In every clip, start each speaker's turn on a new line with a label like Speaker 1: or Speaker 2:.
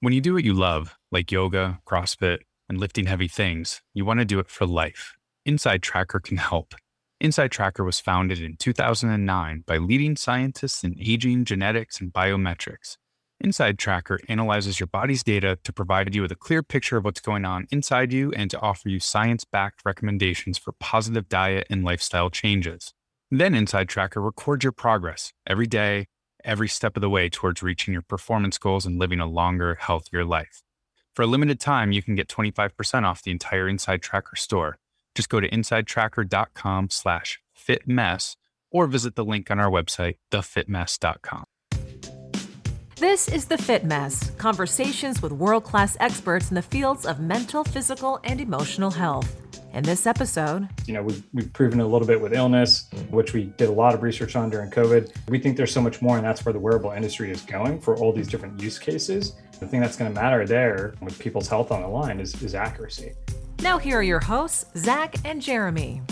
Speaker 1: When you do what you love, like yoga, CrossFit, and lifting heavy things, you want to do it for life. Inside Tracker can help. Inside Tracker was founded in 2009 by leading scientists in aging, genetics, and biometrics. Inside Tracker analyzes your body's data to provide you with a clear picture of what's going on inside you and to offer you science backed recommendations for positive diet and lifestyle changes. Then Inside Tracker records your progress every day, every step of the way towards reaching your performance goals and living a longer, healthier life. For a limited time, you can get 25% off the entire Inside Tracker store. Just go to insidetracker.com slash fitmess or visit the link on our website, thefitmess.com.
Speaker 2: This is The Fit Mess conversations with world class experts in the fields of mental, physical, and emotional health. In this episode,
Speaker 3: you know, we've, we've proven a little bit with illness, which we did a lot of research on during COVID. We think there's so much more, and that's where the wearable industry is going for all these different use cases. The thing that's going to matter there with people's health on the line is, is accuracy.
Speaker 2: Now, here are your hosts, Zach and Jeremy.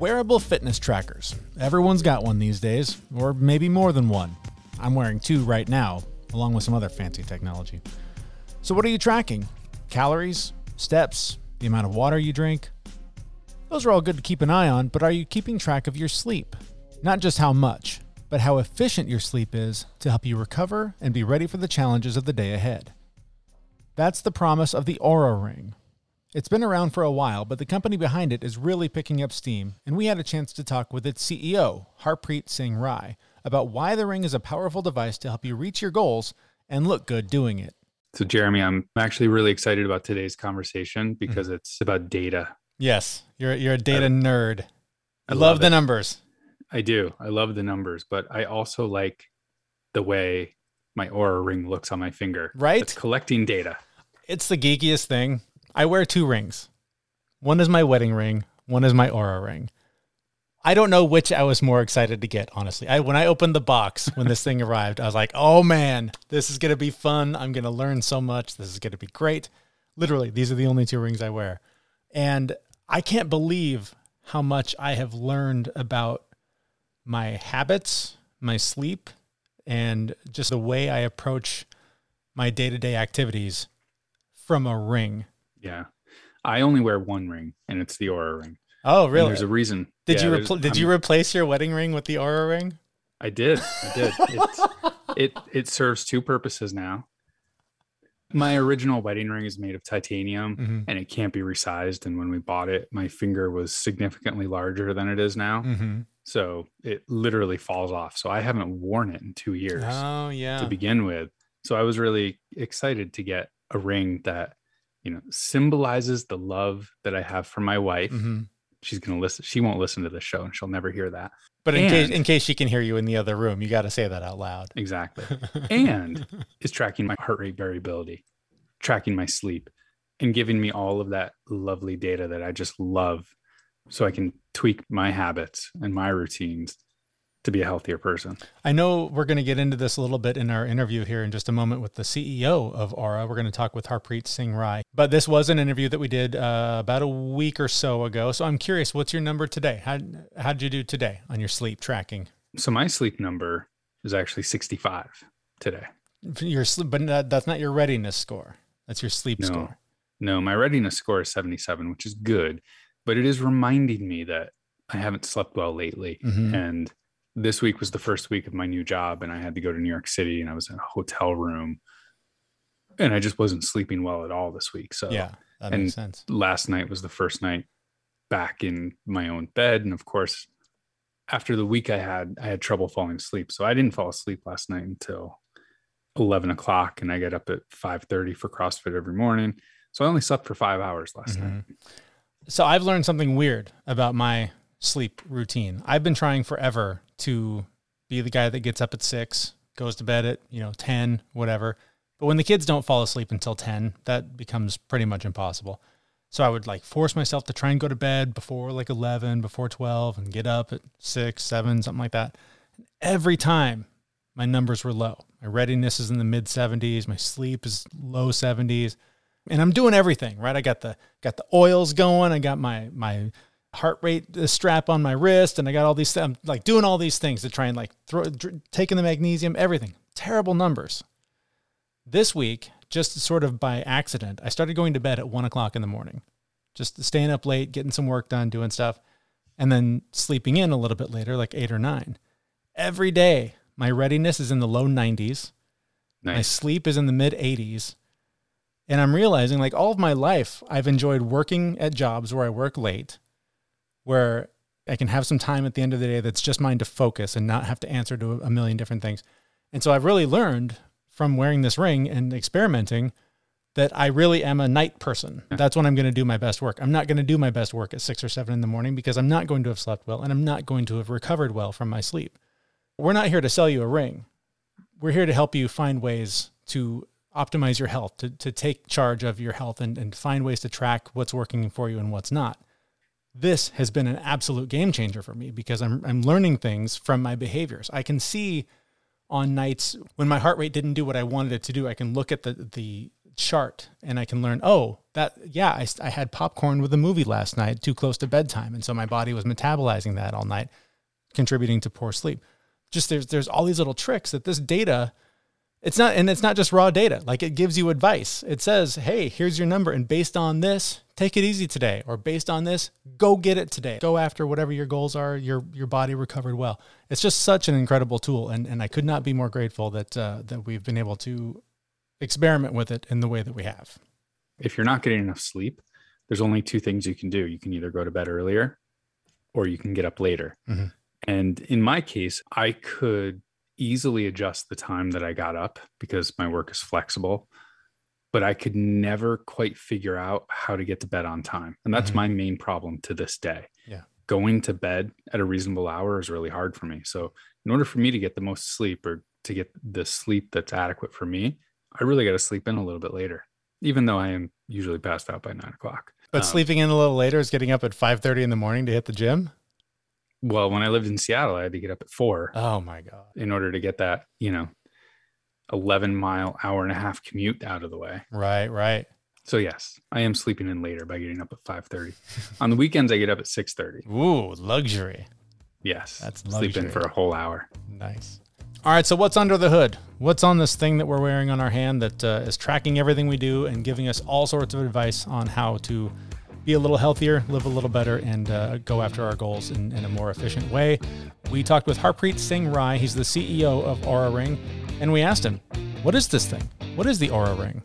Speaker 4: Wearable fitness trackers. Everyone's got one these days, or maybe more than one. I'm wearing two right now, along with some other fancy technology. So, what are you tracking? Calories, steps, the amount of water you drink? Those are all good to keep an eye on, but are you keeping track of your sleep? Not just how much, but how efficient your sleep is to help you recover and be ready for the challenges of the day ahead. That's the promise of the Oura Ring. It's been around for a while, but the company behind it is really picking up steam, and we had a chance to talk with its CEO, Harpreet Singh Rai, about why the ring is a powerful device to help you reach your goals and look good doing it.
Speaker 1: So, Jeremy, I'm actually really excited about today's conversation because mm-hmm. it's about data.
Speaker 4: Yes, you're you're a data I, nerd. I love, love the numbers.
Speaker 1: I do. I love the numbers, but I also like the way my Oura ring looks on my finger.
Speaker 4: Right?
Speaker 1: It's collecting data.
Speaker 4: It's the geekiest thing. I wear two rings. One is my wedding ring, one is my Oura ring. I don't know which I was more excited to get, honestly. I when I opened the box when this thing arrived, I was like, "Oh man, this is going to be fun. I'm going to learn so much. This is going to be great." Literally, these are the only two rings I wear. And I can't believe how much I have learned about my habits, my sleep, and just the way I approach my day-to-day activities from a ring.
Speaker 1: Yeah. I only wear one ring and it's the Oura ring.
Speaker 4: Oh, really?
Speaker 1: And there's a reason.
Speaker 4: Did yeah, you repl- did I'm, you replace your wedding ring with the Oura ring?
Speaker 1: I did. I did. it it serves two purposes now. My original wedding ring is made of titanium mm-hmm. and it can't be resized. And when we bought it, my finger was significantly larger than it is now. Mm-hmm. So it literally falls off. So I haven't worn it in two years.
Speaker 4: Oh, yeah.
Speaker 1: To begin with. So I was really excited to get a ring that, you know, symbolizes the love that I have for my wife. Mm-hmm she's gonna listen. She won't listen to this show, and she'll never hear that.
Speaker 4: But in and, case in case she can hear you in the other room, you got to say that out loud.
Speaker 1: Exactly. and is tracking my heart rate variability, tracking my sleep, and giving me all of that lovely data that I just love, so I can tweak my habits and my routines to be a healthier person.
Speaker 4: I know we're going to get into this a little bit in our interview here in just a moment with the CEO of Oura. We're going to talk with Harpreet Singh Rai. But this was an interview that we did uh, about a week or so ago. So I'm curious, what's your number today? How how did you do today on your sleep tracking?
Speaker 1: So my sleep number is actually 65 today.
Speaker 4: Your sleep, but that's not your readiness score. That's your sleep
Speaker 1: no,
Speaker 4: score.
Speaker 1: No, my readiness score is 77, which is good, but it is reminding me that I haven't slept well lately mm-hmm. and this week was the first week of my new job and I had to go to New York City and I was in a hotel room and I just wasn't sleeping well at all this week. So
Speaker 4: yeah, that makes sense.
Speaker 1: Last night was the first night back in my own bed. And of course, after the week I had, I had trouble falling asleep. So I didn't fall asleep last night until 11 o'clock and I get up at 5.30 for CrossFit every morning. So I only slept for five hours last mm-hmm. night.
Speaker 4: So I've learned something weird about my sleep routine. I've been trying forever to be the guy that gets up at six, goes to bed at, you know, 10, whatever. But when the kids don't fall asleep until 10, that becomes pretty much impossible. So I would like force myself to try and go to bed before like 11, before 12, and get up at six, seven, something like that. And every time my numbers were low. My readiness is in the mid 70s, my sleep is low 70s. And I'm doing everything, right? I got the got the oils going, I got my my heart rate strap on my wrist and I got all these I'm like doing all these things to try and like throw taking the magnesium everything terrible numbers this week just sort of by accident, I started going to bed at one o'clock in the morning, just staying up late, getting some work done, doing stuff, and then sleeping in a little bit later, like eight or nine. Every day, my readiness is in the low 90s. Nice. My sleep is in the mid 80s. And I'm realizing, like, all of my life, I've enjoyed working at jobs where I work late, where I can have some time at the end of the day that's just mine to focus and not have to answer to a million different things. And so I've really learned from wearing this ring and experimenting that I really am a night person. That's when I'm going to do my best work. I'm not going to do my best work at six or seven in the morning because I'm not going to have slept well and I'm not going to have recovered well from my sleep. We're not here to sell you a ring. We're here to help you find ways to optimize your health, to, to take charge of your health and, and find ways to track what's working for you and what's not. This has been an absolute game changer for me because I'm, I'm learning things from my behaviors. I can see on nights when my heart rate didn't do what I wanted it to do, I can look at the, the chart and I can learn, oh, that, yeah, I, I had popcorn with a movie last night too close to bedtime. And so my body was metabolizing that all night, contributing to poor sleep. Just there's, there's all these little tricks that this data it's not, and it's not just raw data. Like it gives you advice. It says, hey, here's your number. And based on this, take it easy today. Or based on this, go get it today. Go after whatever your goals are. Your, your body recovered well. It's just such an incredible tool. And, and I could not be more grateful that, uh, that we've been able to experiment with it in the way that we have.
Speaker 1: If you're not getting enough sleep, there's only two things you can do. You can either go to bed earlier or you can get up later. Mm-hmm. And in my case, I could easily adjust the time that I got up because my work is flexible, but I could never quite figure out how to get to bed on time. And that's mm-hmm. my main problem to this day.
Speaker 4: Yeah.
Speaker 1: Going to bed at a reasonable hour is really hard for me. So, in order for me to get the most sleep or to get the sleep that's adequate for me, I really got to sleep in a little bit later, even though I am usually passed out by nine o'clock.
Speaker 4: But um, sleeping in a little later is getting up at five thirty in the morning to hit the gym
Speaker 1: well, when I lived in Seattle, I had to get up at four.
Speaker 4: Oh my God.
Speaker 1: In order to get that, you know, 11 mile, hour and a half commute out of the way.
Speaker 4: Right, right.
Speaker 1: So yes, I am sleeping in later by getting up at 5:30. On the weekends I get up at 6:30.
Speaker 4: Ooh, luxury.
Speaker 1: Yes. That's luxury. sleeping for a whole hour.
Speaker 4: Nice. All right, so what's under the hood? What's on this thing that we're wearing on our hand that uh, is tracking everything we do and giving us all sorts of advice on how to be a little healthier, live a little better, and uh, go after our goals in, in, a more efficient way. We talked with Harpreet Singh Rai. He's the CEO of Oura Ring, and we asked him, "What is this thing? What is the Oura Ring?"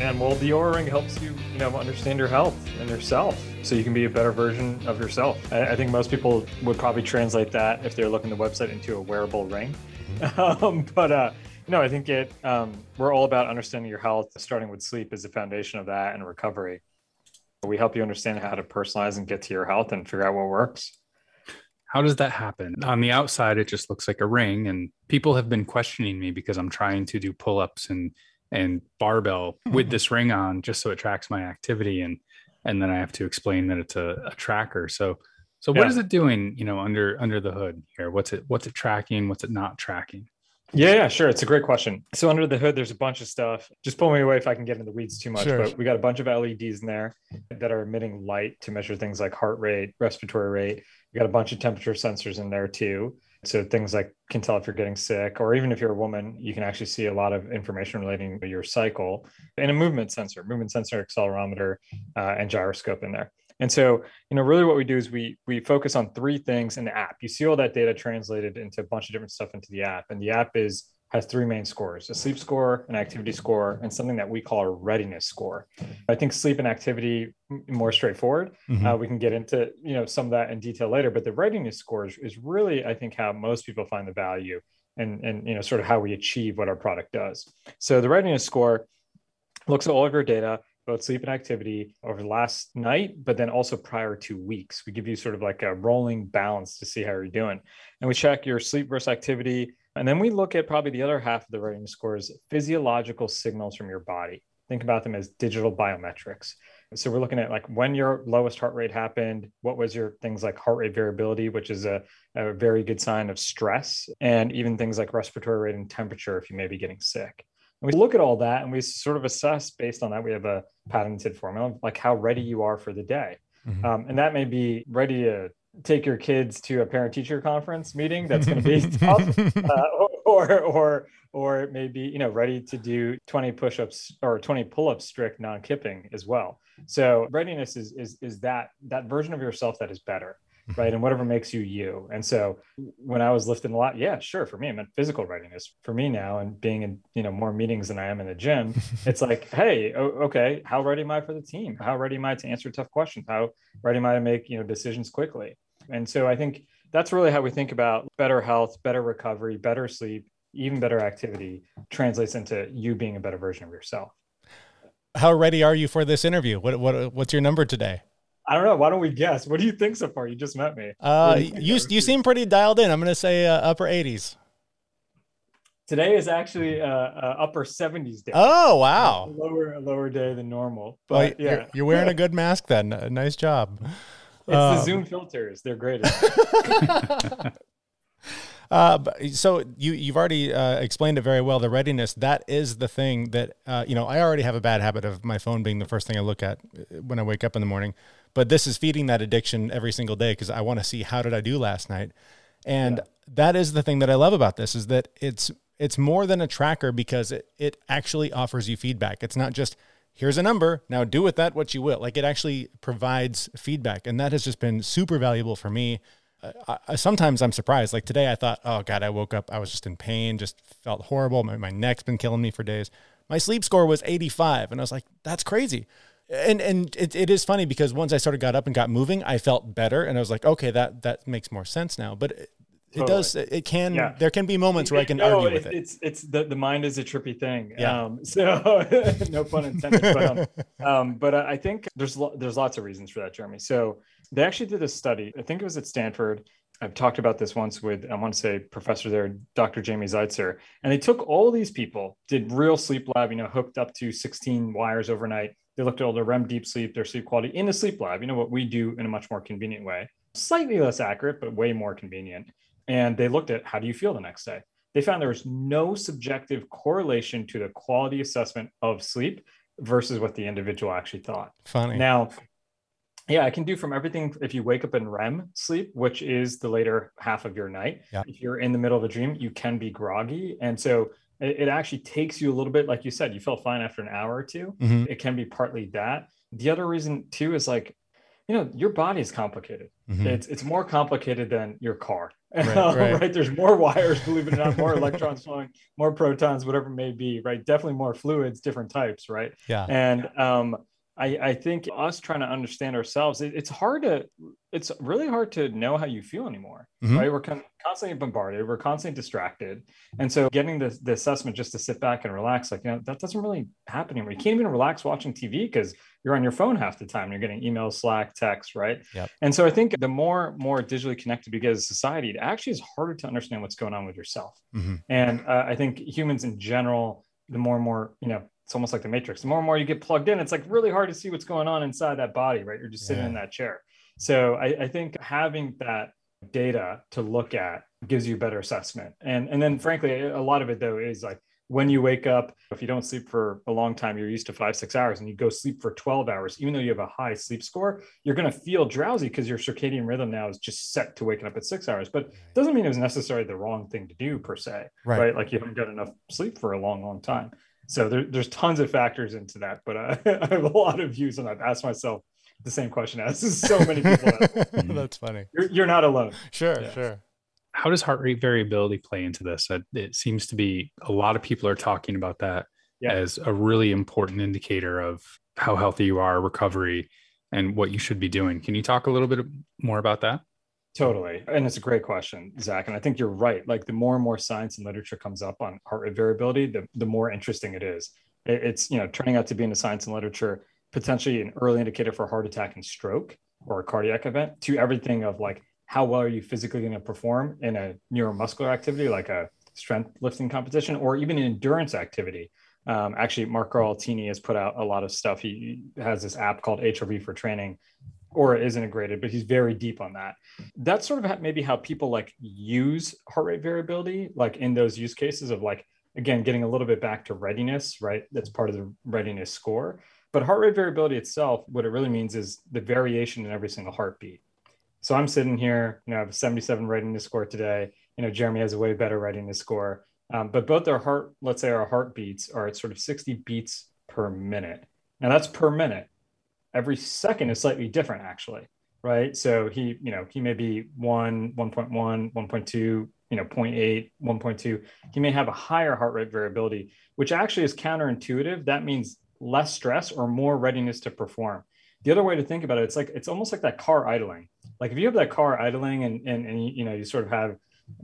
Speaker 3: And well, the Oura Ring helps you, you know, understand your health and yourself, so you can be a better version of yourself. I, I think most people would probably translate that if they're looking the website into a wearable ring, um, but. Uh, no, I think it. Um, we're all about understanding your health, starting with sleep is the foundation of that and recovery. We help you understand how to personalize and get to your health and figure out what works.
Speaker 1: How does that happen? On the outside, it just looks like a ring, and people have been questioning me because I'm trying to do pull-ups and and barbell with this ring on, just so it tracks my activity, and and then I have to explain that it's a, a tracker. So, so what yeah. is it doing? You know, under under the hood here? What's it What's it tracking? What's it not tracking?
Speaker 3: Yeah, yeah, sure. It's a great question. So under the hood, there's a bunch of stuff. Just pull me away if I can get into the weeds too much. Sure. But we got a bunch of LEDs in there that are emitting light to measure things like heart rate, respiratory rate. We got a bunch of temperature sensors in there too. So things like can tell if you're getting sick, or even if you're a woman, you can actually see a lot of information relating to your cycle. And a movement sensor, movement sensor, accelerometer, uh, and gyroscope in there. And so, you know, really what we do is we we focus on three things in the app. You see all that data translated into a bunch of different stuff into the app. And the app is has three main scores a sleep score, an activity score, and something that we call a readiness score. I think sleep and activity more straightforward. Mm-hmm. Uh, we can get into you know some of that in detail later, but the readiness score is, is really, I think, how most people find the value and and you know sort of how we achieve what our product does. So the readiness score looks at all of your data both sleep and activity over the last night, but then also prior to weeks. We give you sort of like a rolling balance to see how you're doing. And we check your sleep versus activity. And then we look at probably the other half of the rating scores, physiological signals from your body. Think about them as digital biometrics. So we're looking at like when your lowest heart rate happened, what was your things like heart rate variability, which is a, a very good sign of stress, and even things like respiratory rate and temperature if you may be getting sick. And we look at all that and we sort of assess based on that. We have a patented formula, like how ready you are for the day. Mm-hmm. Um, and that may be ready to take your kids to a parent teacher conference meeting that's going to be tough uh, or or or maybe you know ready to do 20 push-ups or 20 pull-ups strict non-kipping as well so readiness is is is that that version of yourself that is better. right? And whatever makes you you. And so when I was lifting a lot, yeah, sure, for me, I meant physical readiness. For me now, and being in you know more meetings than I am in the gym, it's like, hey, okay, how ready am I for the team? How ready am I to answer tough questions? How ready am I to make you know decisions quickly? And so I think that's really how we think about better health, better recovery, better sleep, even better activity translates into you being a better version of yourself.
Speaker 4: How ready are you for this interview? What, what what's your number today?
Speaker 3: I don't know. Why don't we guess? What do you think so far? You just met me.
Speaker 4: Uh, you you, you seem pretty dialed in. I'm going to say uh, upper 80s.
Speaker 3: Today is actually uh, uh upper 70s day.
Speaker 4: Oh wow!
Speaker 3: lower lower day than normal.
Speaker 4: But well, yeah, you're, you're, wearing a good mask then. Nice job.
Speaker 3: It's um, the Zoom filters. They're great.
Speaker 4: Uh, so you you've already uh, explained it very well. The readiness that is the thing that uh, you know. I already have a bad habit of my phone being the first thing I look at uh, when I wake up in the morning, but this is feeding that addiction every single day because I want to see how did I do last night, and yeah. that is the thing that I love about this is that it's it's more than a tracker because it it actually offers you feedback. It's not just here's a number now do with that what you will. Like it actually provides feedback, and that has just been super valuable for me uh, I, sometimes I'm surprised. Like today, I thought, oh God, I woke up, I was just in pain, just felt horrible. My, my neck's been killing me for days. My sleep score was 85. And I was like, that's crazy. And and it, it is funny because once I sort of got up and got moving, I felt better. And I was like, okay, that that makes more sense now. But it, it does it can yeah. there can be moments where I can no, argue with it.
Speaker 3: It's it's the, the mind is a trippy thing. Yeah. Um, so no pun intended. but, um, um, but I think there's there's lots of reasons for that, Jeremy. So they actually did a study. I think it was at Stanford. I've talked about this once with I want to say professor there, Dr. Jamie Zeitzer, and they took all these people, did real sleep lab, you know, hooked up to 16 wires overnight. They looked at all their REM deep sleep, their sleep quality in a sleep lab. You know what we do in a much more convenient way, slightly less accurate, but way more convenient. And they looked at how do you feel the next day. They found there was no subjective correlation to the quality assessment of sleep versus what the individual actually thought.
Speaker 4: Funny.
Speaker 3: Now, yeah, I can do from everything. If you wake up in REM sleep, which is the later half of your night, yeah. if you're in the middle of a dream, you can be groggy. And so it, it, actually takes you a little bit, like you said, you felt fine after an hour or 2 mm-hmm. It can be partly that. The other reason too is like, you know, your body is complicated. Mm-hmm. It's it's more complicated than your car. Right, right. right, There's more wires, believe it or not, more electrons flowing, more protons, whatever it may be, right? Definitely more fluids, different types, right?
Speaker 4: Yeah.
Speaker 3: And um, I, I think us trying to understand ourselves, it, it's hard to, it's really hard to know how you feel anymore, mm-hmm. right? We're con- constantly bombarded, we're constantly distracted. And so getting the, the assessment just to sit back and relax, like, you know, that doesn't really happen anymore. You can't even relax watching TV because you're on your phone half the time. You're getting emails, Slack, text, right?
Speaker 4: Yep.
Speaker 3: And so I think the more, more digitally connected we get as a society, it actually is harder to understand what's going on with yourself. Mm-hmm. And uh, I think humans in general, the more and more, you know, it's almost like the matrix. The more and more you get plugged in it's like really hard to see what's going on inside that body right? You're just sitting yeah. in that chair. So I, I, think having that data to look at gives you better assessment. And and then frankly a lot of it though is like when you wake up if you don't sleep for a long time you're used to five six hours and you go sleep for 12 hours even though you have a high sleep score you're going to feel drowsy because your circadian rhythm now is just set to waking up at six hours. But doesn't mean it was necessarily the wrong thing to do per se right, right? like you haven't got enough sleep for a long long time so there, there's tons of factors into that, but uh, I have a lot of views, and I've asked myself the same question as so many people.
Speaker 4: That's funny.
Speaker 3: You're, you're, not alone.
Speaker 4: Sure, yeah. sure.
Speaker 1: How does heart rate variability play into this? It seems to be a lot of people are talking about that yeah. as a really important indicator of how healthy you are, recovery, and what you should be doing. Can you talk a little bit more about that?
Speaker 3: Totally. And it's a great question, Zach. And I think you're right. Like the more and more science and literature comes up on heart rate variability, the, the more interesting it is. It, it's, you know, turning out to be in the science and literature, potentially an early indicator for heart attack and stroke or a cardiac event to everything of like, how well are you physically going to perform in a neuromuscular activity like a strength lifting competition or even an endurance activity? Um, actually, Marco Altini has put out a lot of stuff. He has this app called HRV4Training or is integrated, but he's very deep on that. That's sort of maybe how people like use heart rate variability, like in those use cases of like, again, getting a little bit back to readiness, right? That's part of the readiness score. But heart rate variability itself, what it really means is the variation in every single heartbeat. So I'm sitting here, you know, I have a 77 readiness score today. You know, Jeremy has a way better readiness score. Um, but both our heart, let's say our heartbeats are at sort of 60 beats per minute. Now that's per minute. Every second is slightly different, actually, right? So he, you know, he may be one, 1.1, 1.2, you know, 0.8, 1.2. He may have a higher heart rate variability, which actually is counterintuitive. That means less stress or more readiness to perform. The other way to think about it, it's like it's almost like that car idling. Like if you have that car idling and and, and you know you sort of have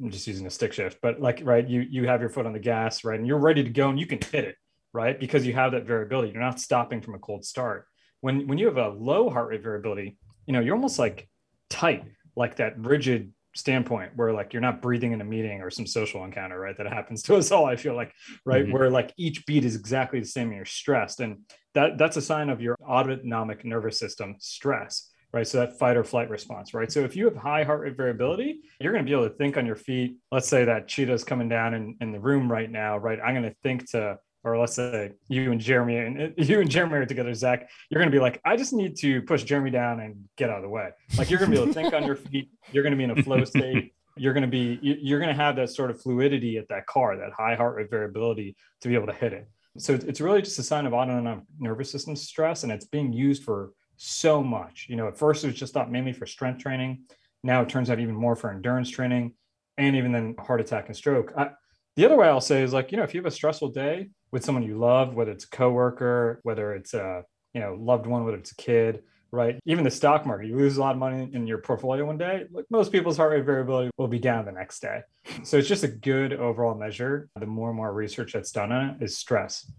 Speaker 3: I'm just using a stick shift, but like right, you you have your foot on the gas, right, and you're ready to go and you can hit it, right, because you have that variability. You're not stopping from a cold start. When when you have a low heart rate variability, you know you're almost like tight, like that rigid standpoint where like you're not breathing in a meeting or some social encounter right that happens to us all i feel like right mm-hmm. where like each beat is exactly the same and you're stressed and that that's a sign of your autonomic nervous system stress right? So that fight or flight response, right? So if you have high heart rate variability, you're going to be able to think on your feet. Let's say that cheetah's coming down in, in the room right now, right? I'm going to think to, or let's say you and Jeremy and you and Jeremy are together, Zach, you're going to be like, I just need to push Jeremy down and get out of the way. Like you're going to be able to think on your feet. You're going to be in a flow state. You're going to be, you're going to have that sort of fluidity at that car, that high heart rate variability to be able to hit it. So it's really just a sign of autonomic nervous system stress, and it's being used for so much. You know, at first it was just thought mainly for strength training. Now it turns out even more for endurance training and even then heart attack and stroke. I, the other way I'll say is like, you know, if you have a stressful day with someone you love, whether it's a coworker, whether it's a, you know, loved one, whether it's a kid, right? Even the stock market, you lose a lot of money in your portfolio one day, like most people's heart rate variability will be down the next day. So it's just a good overall measure. The more and more research that's done on it is stress.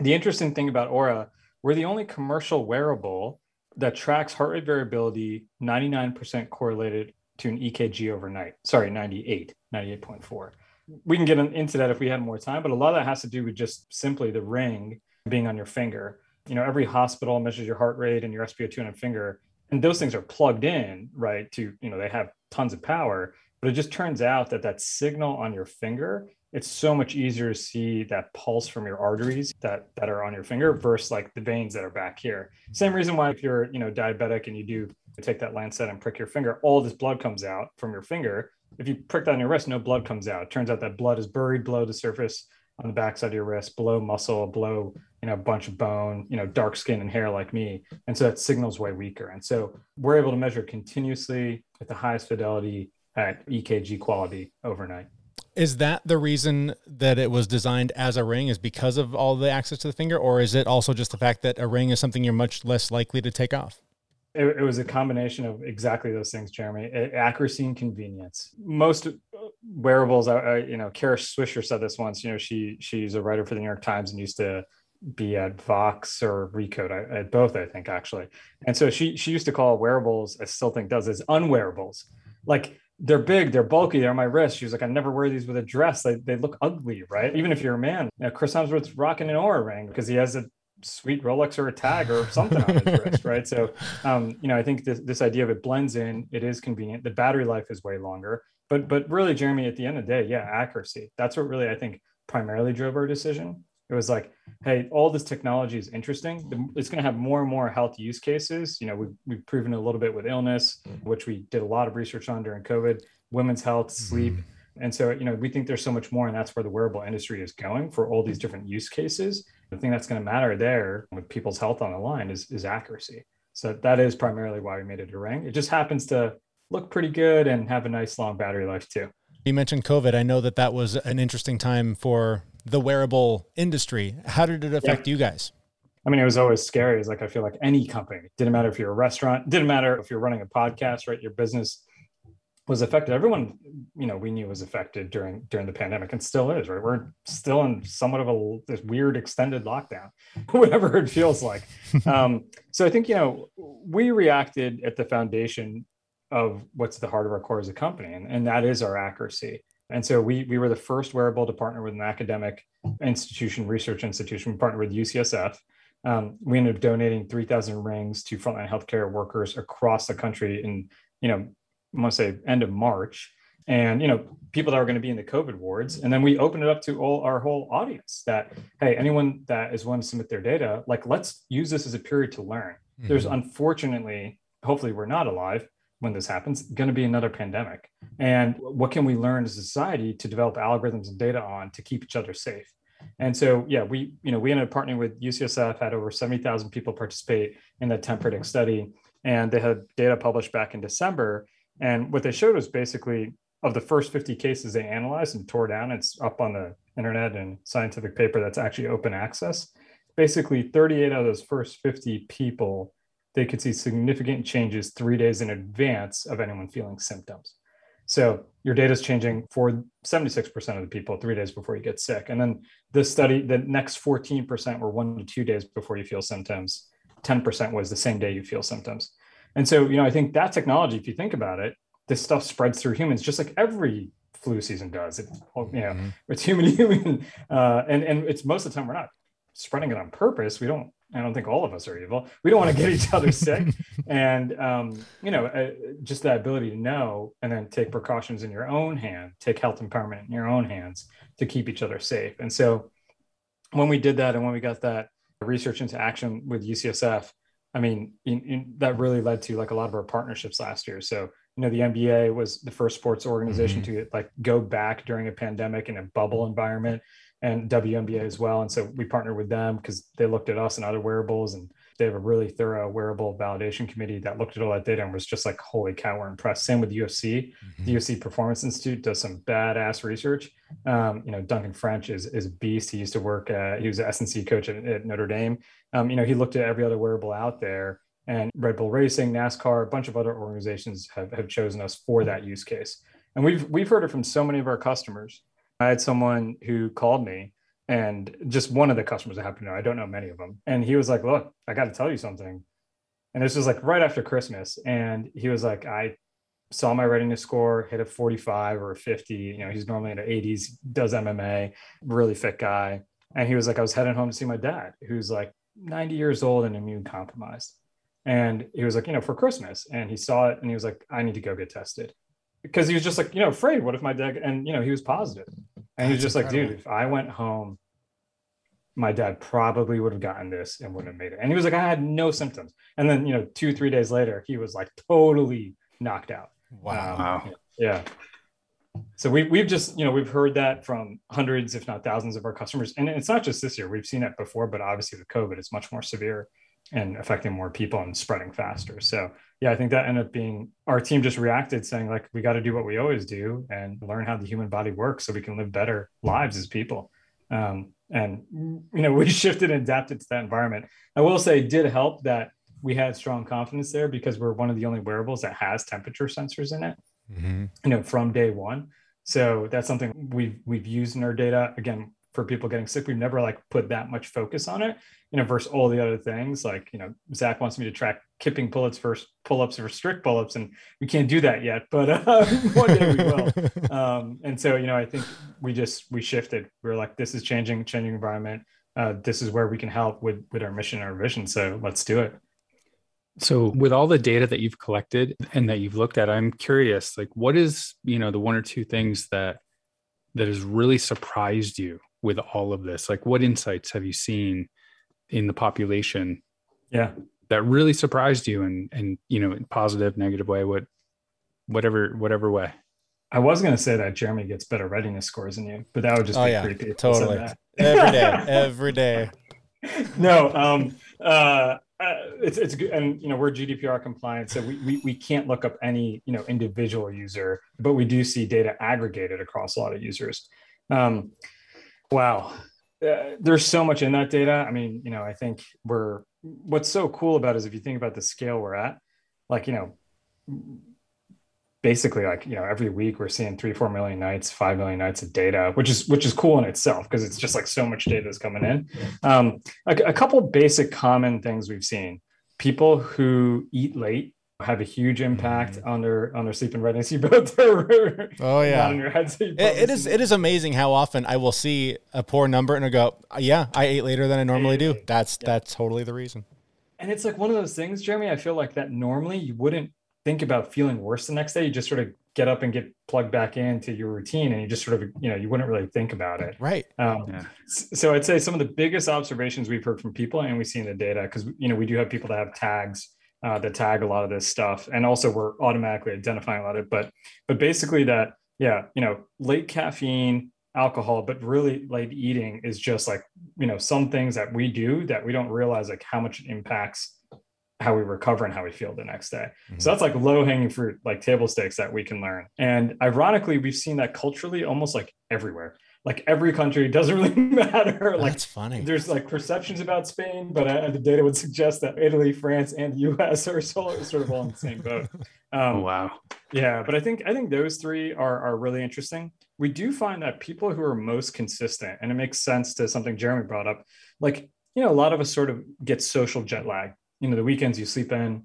Speaker 3: The interesting thing about Oura, we're the only commercial wearable that tracks heart rate variability 99% correlated to an EKG overnight. Sorry, 98, 98.4. We can get into that if we had more time, but a lot of that has to do with just simply the ring being on your finger. You know, every hospital measures your heart rate and your SpO2 on a finger, and those things are plugged in, right? To, you know, they have tons of power, but it just turns out that that signal on your finger it's so much easier to see that pulse from your arteries that that are on your finger versus like the veins that are back here. Same reason why if you're you know diabetic and you do take that lancet and prick your finger, all this blood comes out from your finger. If you prick that on your wrist, no blood comes out. It turns out that blood is buried below the surface on the backside of your wrist, below muscle, below you know a bunch of bone, you know dark skin and hair like me, and so that signal's way weaker. And so we're able to measure continuously at the highest fidelity at EKG quality overnight.
Speaker 4: Is that the reason that it was designed as a ring? Is because of all the access to the finger, or is it also just the fact that a ring is something you're much less likely to take off?
Speaker 3: It, it was a combination of exactly those things, Jeremy. Accuracy and convenience. Most uh, wearables, I, I, you know, Kara Swisher said this once. You know, she she's a writer for the New York Times and used to be at Vox or Recode, I, at both, I think actually. And so she she used to call wearables. I still think does is unwearables. Like they're big, they're bulky, they're on my wrist. She was like, I never wear these with a dress. They, they look ugly, right? Even if you're a man. You know, Chris Hemsworth's rocking an Oura ring because he has a sweet Rolex or a tag or something on his wrist, right? So, um, you know, I think this, this idea of it blends in. It is convenient. The battery life is way longer, but but really, Jeremy, at the end of the day, yeah, accuracy. That's what really I think primarily drove our decision. It was like, hey, all this technology is interesting. It's going to have more and more health use cases. You know, we've, we've proven a little bit with illness, mm-hmm. which we did a lot of research on during COVID, women's health, sleep. Mm-hmm. And so, you know, we think there's so much more, and that's where the wearable industry is going for all these different use cases. The thing that's going to matter there with people's health on the line is, is accuracy. So that is primarily why we made it a ring. It just happens to look pretty good and have a nice long battery life too.
Speaker 4: You mentioned COVID. I know that that was an interesting time for the wearable industry. How did it affect yeah. you guys?
Speaker 3: I mean, it was always scary. It's like I feel like any company didn't matter if you're a restaurant, didn't matter if you're running a podcast, right? Your business was affected. Everyone, you know, we knew was affected during during the pandemic, and still is. Right, we're still in somewhat of a this weird extended lockdown, whatever it feels like. um, so I think you know we reacted at the foundation of what's the heart of our core as a company, and, and that is our accuracy. And so we we were the first wearable to partner with an academic institution, research institution. We partnered with UCSF. Um, we ended up donating 3,000 rings to frontline healthcare workers across the country in, you know, I want to say end of March. And, you know, people that are going to be in the COVID wards. And then we opened it up to all our whole audience that, hey, anyone that is willing to submit their data, like, let's use this as a period to learn. Mm-hmm. There's unfortunately, hopefully we're not alive, when this happens going to be another pandemic and what can we learn as a society to develop algorithms and data on to keep each other safe and so yeah we you know we ended up partnering with ucsf had over 70000 people participate in that TemPredict study and they had data published back in december and what they showed was basically of the first 50 cases they analyzed and tore down it's up on the internet and scientific paper that's actually open access basically 38 out of those first 50 people they could see significant changes three days in advance of anyone feeling symptoms. So your data is changing for 76% of the people three days before you get sick. And then this study, the next 14% were one to two days before you feel symptoms. 10% was the same day you feel symptoms. And so, you know, I think that technology, if you think about it, this stuff spreads through humans just like every flu season does. It, you know, mm-hmm. it's human to human. Uh, and, and it's most of the time we're not spreading it on purpose. We don't I don't think all of us are evil. We don't want to get each other sick, and um, you know, uh, just that ability to know and then take precautions in your own hand, take health empowerment in your own hands to keep each other safe. And so, when we did that, and when we got that research into action with UCSF, I mean, in, in, that really led to like a lot of our partnerships last year. So, you know, the NBA was the first sports organization mm-hmm. to like go back during a pandemic in a bubble environment and WNBA as well. And so we partnered with them because they looked at us and other wearables and they have a really thorough wearable validation committee that looked at all that data and was just like, holy cow, we're impressed. Same with the UFC. Mm-hmm. The UFC Performance Institute does some badass research. Um, you know, Duncan French is, is a beast. He used to work, uh, he was an S&C coach at, at Notre Dame. Um, you know, he looked at every other wearable out there and Red Bull Racing, NASCAR, a bunch of other organizations have, have chosen us for that use case. And we've, we've heard it from so many of our customers I had someone who called me and just one of the customers I happen to know, I don't know many of them. And he was like, Look, I got to tell you something. And this was like right after Christmas. And he was like, I saw my readiness score hit a 45 or a 50. You know, he's normally in the 80s, does MMA, really fit guy. And he was like, I was heading home to see my dad, who's like 90 years old and immune compromised. And he was like, you know, for Christmas. And he saw it and he was like, I need to go get tested because he was just like, you know, afraid. What if my dad? And you know, he was positive, and he was just incredible. like, dude, if I went home, my dad probably would have gotten this and wouldn't have made it. And he was like, I had no symptoms. And then you know, two three days later, he was like totally knocked out.
Speaker 4: Wow.
Speaker 3: Um, yeah. So we we've just you know we've heard that from hundreds, if not thousands, of our customers, and it's not just this year. We've seen it before, but obviously with COVID, it's much more severe and affecting more people and spreading faster. So yeah, I think that ended up being our team just reacted saying like we got to do what we always do and learn how the human body works so we can live better lives as people. Um, and you know we shifted and adapted to that environment. I will say it did help that we had strong confidence there because we're one of the only wearables that has temperature sensors in it. Mm-hmm. You know from day one. So that's something we've we've used in our data. Again, for people getting sick. We've never like put that much focus on it, you know, versus all the other things. Like, you know, Zach wants me to track kipping pull-ups versus pull-ups versus strict pull-ups, and we can't do that yet, but uh, one day we will. Um, and so, you know, I think we just we shifted. We are like, this is changing, changing environment. Uh, this is where we can help with with our mission, our vision. So let's do it.
Speaker 1: So with all the data that you've collected and that you've looked at, I'm curious, like what is, you know, the one or two things that that has really surprised you with all of this? Like, what insights have you seen in the population?
Speaker 3: Yeah,
Speaker 1: that really surprised you, and and you know, in positive, negative way, what, whatever, whatever way.
Speaker 3: I was going to say that Jeremy gets better readiness scores than you, but that would just oh, be yeah, creepy.
Speaker 4: Totally, every day, every day.
Speaker 3: no, um, uh, uh, it's it's good, and you know we're GDPR compliant, so we, we we can't look up any you know individual user, but we do see data aggregated across a lot of users. Um, Wow. Uh, there's so much in that data. I mean, you know, I think we're what's so cool about is if you think about the scale we're at, like, you know, basically like, you know, every week we're seeing three, four million nights, five million nights of data, which is which is cool in itself because it's just like so much data is coming in. Um, a, a couple basic common things we've seen. People who eat late have a huge impact mm-hmm. on their on their sleep and readiness. You both are
Speaker 4: oh yeah on your head. So it, it is it is amazing how often I will see a poor number and I go, yeah, I ate later than I normally do. That's yeah. that's totally the reason.
Speaker 3: And it's like one of those things, Jeremy. I feel like that normally you wouldn't think about feeling worse the next day. You just sort of get up and get plugged back into your routine, and you just sort of you know you wouldn't really think about it.
Speaker 4: Right.
Speaker 3: Um, yeah. So I'd say some of the biggest observations we've heard from people, and we see in the data because you know we do have people that have tags uh, that tag a lot of this stuff, and also we're automatically identifying a lot of it. But but basically that yeah, you know, late caffeine, alcohol, but really late eating is just like you know some things that we do that we don't realize like how much it impacts how we recover and how we feel the next day. Mm-hmm. So that's like low hanging fruit, like table stakes that we can learn. And ironically, we've seen that culturally almost like everywhere like every country doesn't really matter. Like
Speaker 4: That's funny.
Speaker 3: There's like perceptions about Spain, but uh, the data would suggest that Italy, France, and the U.S. are sort of all in the same boat.
Speaker 1: Um, oh, wow.
Speaker 3: Yeah, but I think I think those three are are really interesting. We do find that people who are most consistent, and it makes sense to something Jeremy brought up. Like you know, a lot of us sort of get social jet lag. You know, the weekends you sleep in,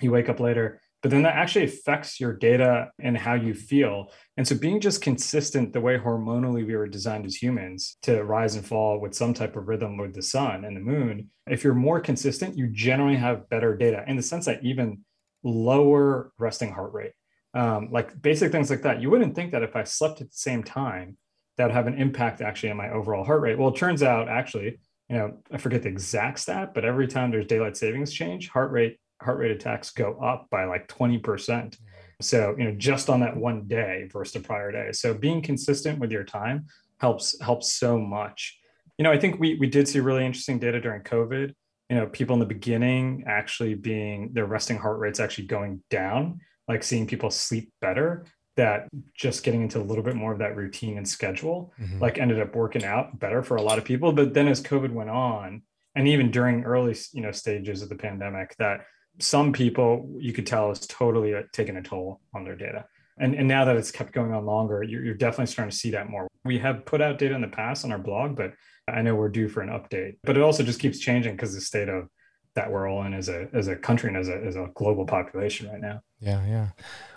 Speaker 3: you wake up later but then that actually affects your data and how you feel. And so being just consistent the way hormonally we were designed as humans to rise and fall with some type of rhythm with the sun and the moon, if you're more consistent, you generally have better data in the sense that even lower resting heart rate, um, like basic things like that. You wouldn't think that if I slept at the same time, that would have an impact actually on my overall heart rate. Well, it turns out actually, you know, I forget the exact stat, but every time there's daylight savings change, heart rate heart rate attacks go up by like 20%. Mm. So, you know, just on that one day versus the prior day. So being consistent with your time helps helps so much. You know, I think we we did see really interesting data during COVID. You know, people in the beginning actually being their resting heart rates actually going down, like seeing people sleep better that just getting into a little bit more of that routine and schedule mm-hmm. like ended up working out better for a lot of people but then as covid went on and even during early you know stages of the pandemic that some people you could tell is totally uh, taking a toll on their data. And, and now that it's kept going on longer, you're, you're definitely starting to see that more. We have put out data in the past on our blog, but I know we're due for an update. But it also just keeps changing because the state of that we're all in as a as a country and as a as a global population right now.
Speaker 4: Yeah, yeah.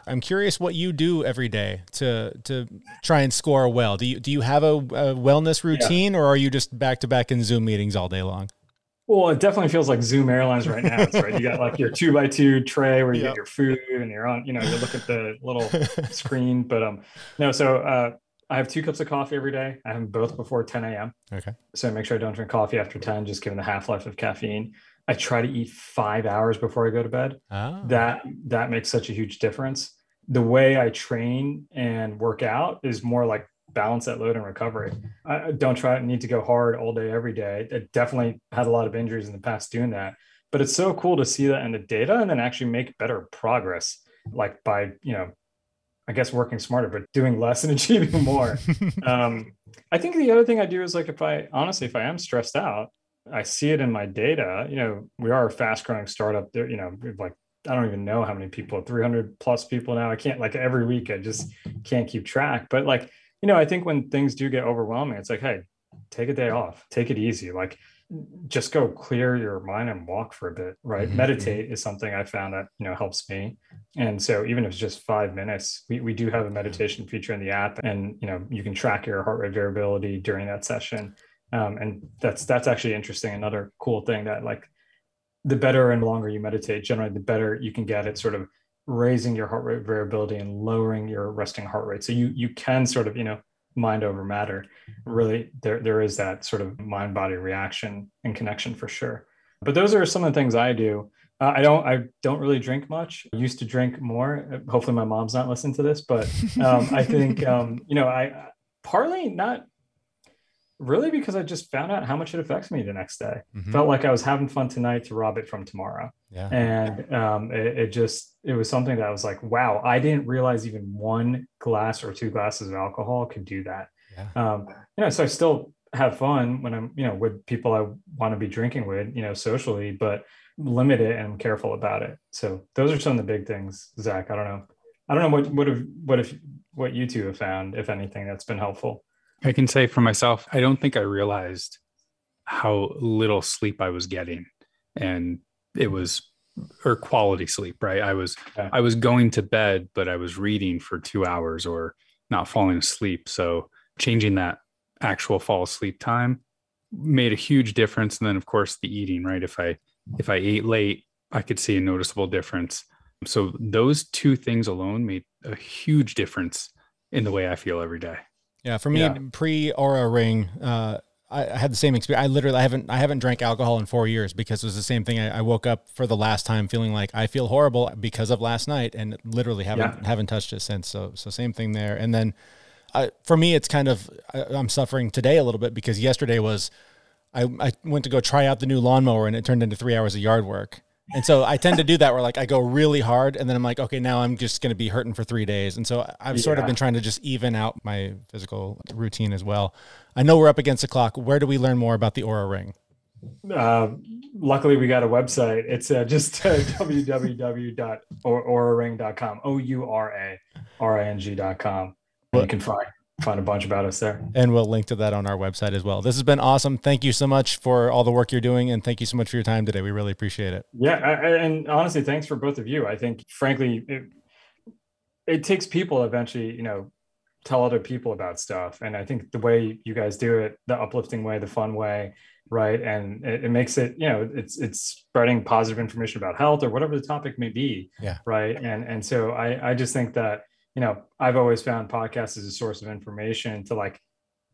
Speaker 4: I'm curious what you do every day to to try and score well. Do you do you have a, a wellness routine, yeah. or are you just back to back in Zoom meetings all day long?
Speaker 3: Well, it definitely feels like Zoom Airlines right now. right. You got like your two by two tray where you yep. get your food and you're on, you know, you look at the little screen. But um, no, so uh, I have two cups of coffee every day. I have them both before 10 a.m.
Speaker 4: Okay.
Speaker 3: So I make sure I don't drink coffee after 10, just given the half life of caffeine. I try to eat five hours before I go to bed. Oh. That that makes such a huge difference. The way I train and work out is more like balance that load and recovery. I don't try need to go hard all day every day. I definitely had a lot of injuries in the past doing that, but it's so cool to see that in the data and then actually make better progress, like by you know, I guess working smarter, but doing less and achieving more. um, I think the other thing I do is like if I honestly, if I am stressed out, I see it in my data. You know, we are a fast growing startup. There, you know, like I don't even know how many people, 300 plus people now. I can't like every week, I just can't keep track. But like you know, I think when things do get overwhelming, it's like, hey, take a day off, take it easy. Like just go clear your mind and walk for a bit, right? Mm-hmm. Meditate mm-hmm. is something I found that, you know, helps me. And so even if it's just five minutes, we, we do have a meditation feature in the app and, you know, you can track your heart rate variability during that session. Um, and that's, that's actually interesting. Another cool thing that like the better and longer you meditate, generally the better you can get at sort of raising your heart rate variability and lowering your resting heart rate. So you you can sort of you know mind over matter. Really, there there is that sort of mind body reaction and connection for sure. But those are some of the things I do. Uh, I don't I don't really drink much. I used to drink more. Hopefully, my mom's not listening to this, but um, I think um, you know I partly not really because I just found out how much it affects me the next day. Mm-hmm. Felt like I was having fun tonight to rob it from tomorrow.
Speaker 4: Yeah.
Speaker 3: And um, it, it, just, it was something that I was like, wow, I didn't realize even one glass or two glasses of alcohol could do that. Yeah. Um, you know, so I still have fun when I'm, you know, with people I want to be drinking with, you know, socially, but limit it and careful about it. So those are some of the big things, Zach. I don't know. I don't know what, what if, what if, what you two have found, if anything, that's been helpful.
Speaker 1: I can say for myself, I don't think I realized how little sleep I was getting. And it was or quality sleep, right? I was yeah. I was going to bed, but I was reading for two hours or not falling asleep. So changing that actual fall asleep time made a huge difference. And then of course the eating, right? If I if I ate late, I could see a noticeable difference. So those two things alone made a huge difference in the way I feel every day.
Speaker 4: Yeah, for me, yeah. pre Oura Ring, uh, I, I had the same experience. I literally I haven't I haven't drank alcohol in four years because it was the same thing. I, I woke up for the last time feeling like I feel horrible because of last night, and literally haven't
Speaker 3: Yeah.
Speaker 4: haven't touched it since. So so same thing there. And then I, for me, it's kind of I, I'm suffering today a little bit because yesterday was I I went to go try out the new lawnmower and it turned into three hours of yard work. And so I tend to do that where like I go really hard and then I'm like, okay, now I'm just going to be hurting for three days. And so I've sort of been trying to just even out my physical routine as well. I know we're up against the clock. Where do we learn more about the Oura Ring?
Speaker 3: Uh, luckily, we got a website. It's uh, just uh, www.ouraring.com. O U R A R I N G.com. And you can find find a bunch about us there.
Speaker 4: And we'll link to that on our website as well. This has been awesome. Thank you so much for all the work you're doing. And thank you so much for your time today. We really appreciate it.
Speaker 3: Yeah, I, and honestly, thanks for both of you. I think, frankly, it, it takes people to eventually, you know, tell other people about stuff. And I think the way you guys do it, the uplifting way, the fun way, right, and it, it makes it, you know, it's it's spreading positive information about health or whatever the topic may be.
Speaker 4: Yeah.
Speaker 3: Right. And and so I I just think that you know I've always found podcasts as a source of information to like.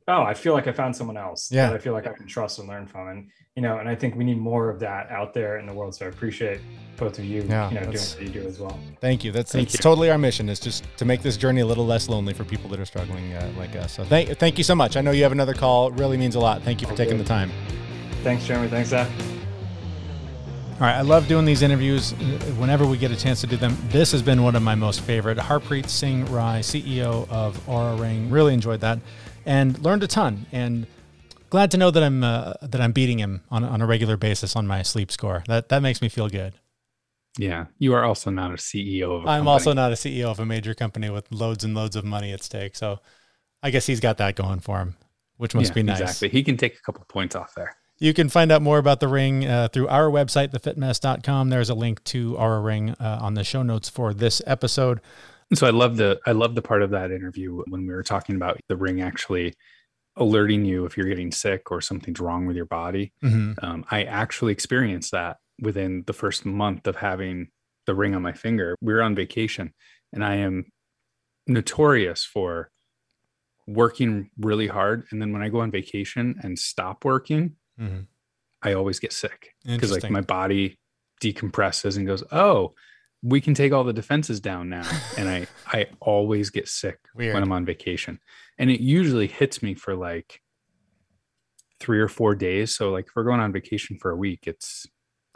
Speaker 3: Oh, I feel like I found someone else
Speaker 4: Yeah.
Speaker 3: that I feel like I can trust and learn from. And you know, and I think we need more of that out there in the world. So I appreciate both of you,
Speaker 4: Yeah,
Speaker 3: you know, doing
Speaker 4: that's-
Speaker 3: what you do as well.
Speaker 4: Thank you. That's,
Speaker 1: Thank
Speaker 4: that's
Speaker 1: you.
Speaker 4: totally our mission is just to make this journey a little less lonely for people that are struggling uh, like us. So thank, thank you so much. I know you have another call. It really means a lot. Thank you for
Speaker 3: All
Speaker 4: taking
Speaker 3: good.
Speaker 4: the time.
Speaker 3: Thanks, Jeremy. Thanks, Zach.
Speaker 4: All right, I love doing these interviews whenever we get a chance to do them. This has been one of my most favorite. Harpreet Singh Rai, CEO of Oura Ring, really enjoyed that and learned a ton. And glad to know that I'm uh, that I'm beating him on, on a regular basis on my sleep score. That that makes me feel good.
Speaker 1: Yeah. You are also not a CEO of a
Speaker 4: I'm
Speaker 1: company.
Speaker 4: also not a CEO of a major company with loads and loads of money at stake, so I guess he's got that going for him, which must
Speaker 1: Yeah,
Speaker 4: be nice.
Speaker 1: Exactly. He can take a couple points off there.
Speaker 4: You can find out more about the ring uh, through our website, thefitmess.com. There's a link to our ring uh, on the show notes for this episode.
Speaker 1: So I love the I love the part of that interview when we were talking about the ring actually alerting you if you're getting sick or something's wrong with your body.
Speaker 4: Mhm.
Speaker 1: Um, I actually experienced that within the first month of having the ring on my finger. We were on vacation, and I am notorious for working really hard. And then when I go on vacation and stop working,
Speaker 4: Mhm.
Speaker 1: I always get sick because like my body decompresses and goes, "Oh, we can take all the defenses down now." and I I always get sick
Speaker 4: Weird.
Speaker 1: when I'm on vacation, and it usually hits me for like three or four days. So like if we're going on vacation for a week, it's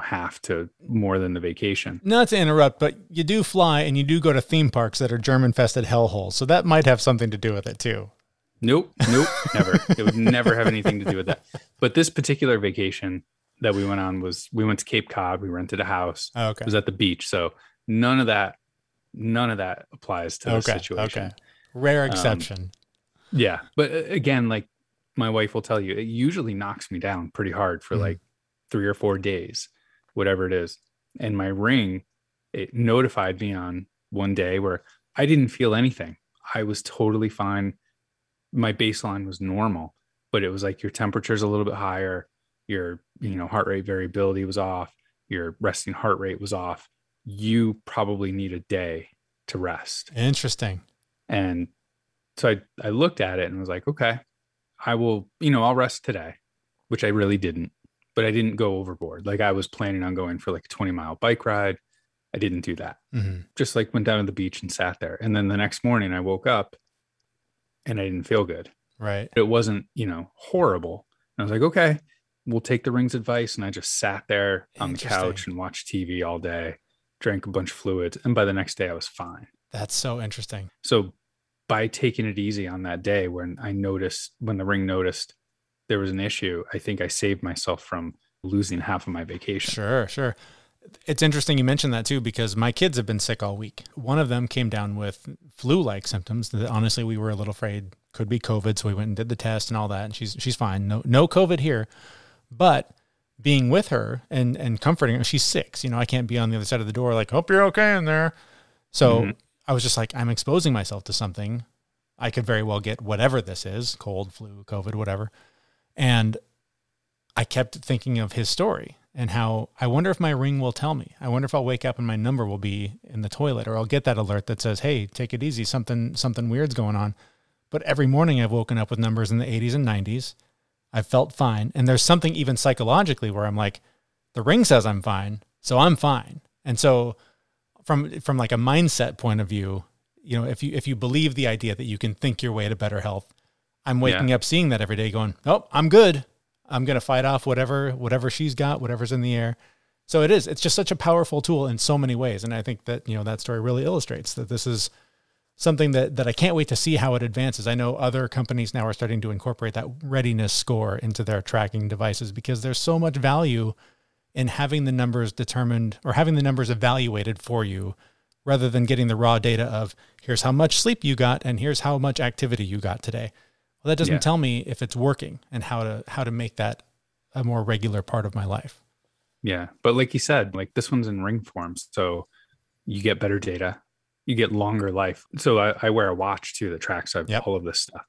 Speaker 1: half to more than the vacation.
Speaker 4: Not to interrupt, but you do fly and you do go to theme parks that are germ infested hellholes. So that might have something to do with it too.
Speaker 1: Nope, nope, never. It would never have anything to do with that. But this particular vacation that we went on was we went to Cape Cod. We rented a house.
Speaker 4: Oh, okay.
Speaker 1: It was at the beach. So none of that, none of that applies to this
Speaker 4: Okay.
Speaker 1: situation.
Speaker 4: Okay. Rare
Speaker 1: Um,
Speaker 4: exception.
Speaker 1: Yeah. But uh, again, like my wife will tell you, it usually knocks me down pretty hard for
Speaker 4: Mhm.
Speaker 1: like three or four days, whatever it is. And my ring, it notified me on one day where I didn't feel anything. I was totally fine. My baseline was normal, but it was like your temperature's a little bit higher, your, you know, heart rate variability was off, your resting heart rate was off. You probably need a day to rest.
Speaker 4: Interesting.
Speaker 1: And so I, I looked at it and was like, okay, I will, you know, I'll rest today, which I really didn't, but I didn't go overboard. Like I was planning on going for like a 20 mile bike ride. I didn't do that.
Speaker 4: hmm
Speaker 1: Just like went down to the beach and sat there. And then the next morning I woke up and I didn't feel good.
Speaker 4: Right.
Speaker 1: It wasn't, you know, horrible. And I was like, okay, we'll take the ring's advice. And I just sat there on the couch and watched TV all day, drank a bunch of fluids. And by the next day I was fine.
Speaker 4: That's so interesting.
Speaker 1: So by taking it easy on that day when I noticed when the ring noticed there was an issue, I think I saved myself from losing half of my vacation.
Speaker 4: Sure, sure. It's interesting you mentioned that too because my kids have been sick all week. One of them came down with flu-like symptoms that honestly we were a little afraid could be COVID, so we went and did the test and all that, and she's she's fine. No no COVID here, but being with her and and comforting her, she's six. You know, I can't be on the other side of the door like, hope you're okay in there. So
Speaker 1: Mhm.
Speaker 4: I was just like, I'm exposing myself to something. I could very well get whatever this is, cold, flu, COVID, whatever. And I kept thinking of his story and how I wonder if my ring will tell me. I wonder if I'll wake up and my number will be in the toilet or I'll get that alert that says, "Hey, take it easy. Something something weird's going on." But every morning I've woken up with numbers in the 80s and 90s. I've felt fine. And there's something even psychologically where I'm like, the ring says I'm fine, so I'm fine. And so from from like a mindset point of view, you know, if you if you believe the idea that you can think your way to better health, I'm waking
Speaker 1: Yeah.
Speaker 4: up seeing that every day going, "Oh, I'm good. I'm going to fight off whatever whatever she's got, whatever's in the air." So it is. It's just such a powerful tool in so many ways, and I think that you know that story really illustrates that this is something that that I can't wait to see how it advances. I know other companies now are starting to incorporate that readiness score into their tracking devices because there's so much value in having the numbers determined or having the numbers evaluated for you rather than getting the raw data of here's how much sleep you got and here's how much activity you got today. Well, that doesn't
Speaker 1: Yeah.
Speaker 4: tell me if it's working and how to how to make that a more regular part of my life.
Speaker 1: Yeah. But like you said, like this one's in ring form. So you get better data, you get longer life. So I, I wear a watch too that tracks all
Speaker 4: Yep.
Speaker 1: all of this stuff.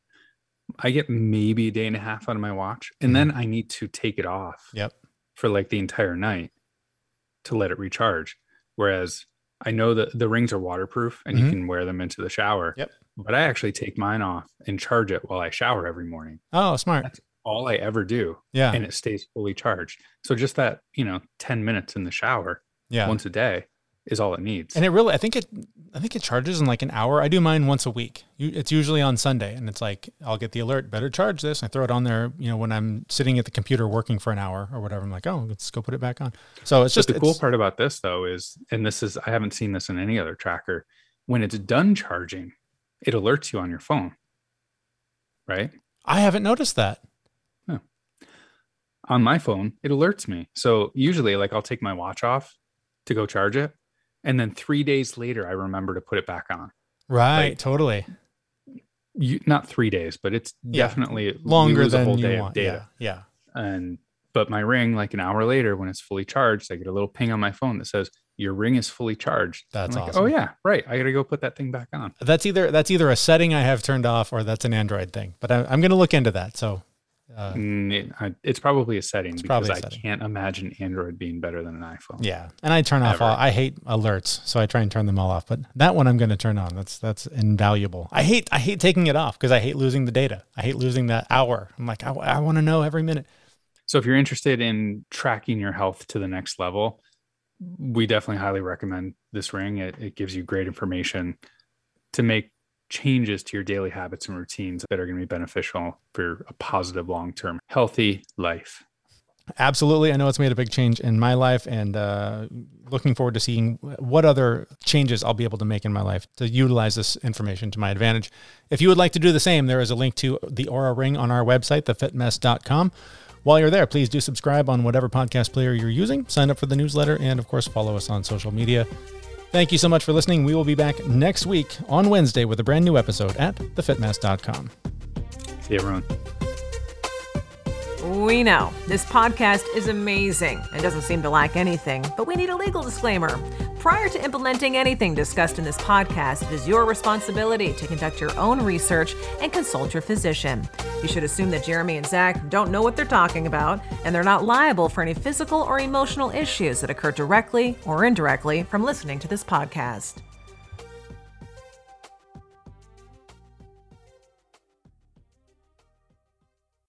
Speaker 1: I get maybe a day and a half out of my watch, and
Speaker 4: Mhm.
Speaker 1: then I need to take it off
Speaker 4: Yep.
Speaker 1: for like the entire night to let it recharge. Whereas I know that the rings are waterproof and
Speaker 4: Mhm.
Speaker 1: you can wear them into the shower.
Speaker 4: Yep.
Speaker 1: But I actually take mine off and charge it while I shower every morning.
Speaker 4: Oh, smart.
Speaker 1: That's all I ever do.
Speaker 4: Yeah.
Speaker 1: And it stays fully charged. So just that, you know, 10 minutes in the shower
Speaker 4: yeah.
Speaker 1: once a day is all it needs.
Speaker 4: And it really, I think it, I think it charges in like an hour. I do mine once a week. It's usually on Sunday, and it's like I'll get the alert, better charge this. I throw it on there, you know, when I'm sitting at the computer working for an hour or whatever. I'm like, oh, let's go put it back on. So it's
Speaker 1: Just
Speaker 4: just
Speaker 1: the cool part about this though is, and this is, I haven't seen this in any other tracker. When it's done charging, it alerts you on your phone, right?
Speaker 4: I haven't noticed that.
Speaker 1: On my phone, it alerts me. So usually, like, I'll take my watch off to go charge it. And then three days later, I remember to put it back on.
Speaker 4: Right.
Speaker 1: Like,
Speaker 4: totally.
Speaker 1: You, not three days, but it's
Speaker 4: Yeah.
Speaker 1: definitely
Speaker 4: Longer
Speaker 1: than a whole day
Speaker 4: want.
Speaker 1: of data.
Speaker 4: Yeah.
Speaker 1: and but my ring like an hour later when it's fully charged i get a little ping on my phone that says your ring is fully charged
Speaker 4: That's
Speaker 1: like, oh,
Speaker 4: awesome.
Speaker 1: oh yeah right i gotta go put that thing back on
Speaker 4: That's either that's either a setting I have turned off or that's an Android thing. But I, I'm going to look into that. So. Uh,
Speaker 1: Mm, it- I- it's probably a setting because
Speaker 4: probably a
Speaker 1: i
Speaker 4: setting.
Speaker 1: can't imagine android being better than an iphone
Speaker 4: Yeah, and I turn off all. I hate alerts, so I try and turn them all off. But that one I'm going to turn on. That's that's invaluable. I hate I hate taking it off because I hate losing the data. I hate losing that hour. I'm like I, I want to know every minute.
Speaker 1: so if you're interested in tracking your health to the next level we definitely highly recommend this ring it, it gives you great information to make changes to your daily habits and routines that are going to be beneficial for a positive long-term healthy life
Speaker 4: Absolutely, I know it's made a big change in my life, and uh, looking forward to seeing what other changes I'll be able to make in my life to utilize this information to my advantage. If you would like to do the same, there is a link to the Oura Ring on our website, thefitmess.com. While you're there, please do subscribe on whatever podcast player you're using, sign up for the newsletter, and of course, follow us on social media. Thank you so much for listening. We will be back next week on Wednesday with a brand new episode at thefitmess.com.
Speaker 1: see you everyone
Speaker 2: We know this podcast is amazing and doesn't seem to lack anything, but we need a legal disclaimer. Prior to implementing anything discussed in this podcast, it is your responsibility to conduct your own research and consult your physician. You should assume that Jeremy and Zach don't know what they're talking about, and they're not liable for any physical or emotional issues that occur directly or indirectly from listening to this podcast.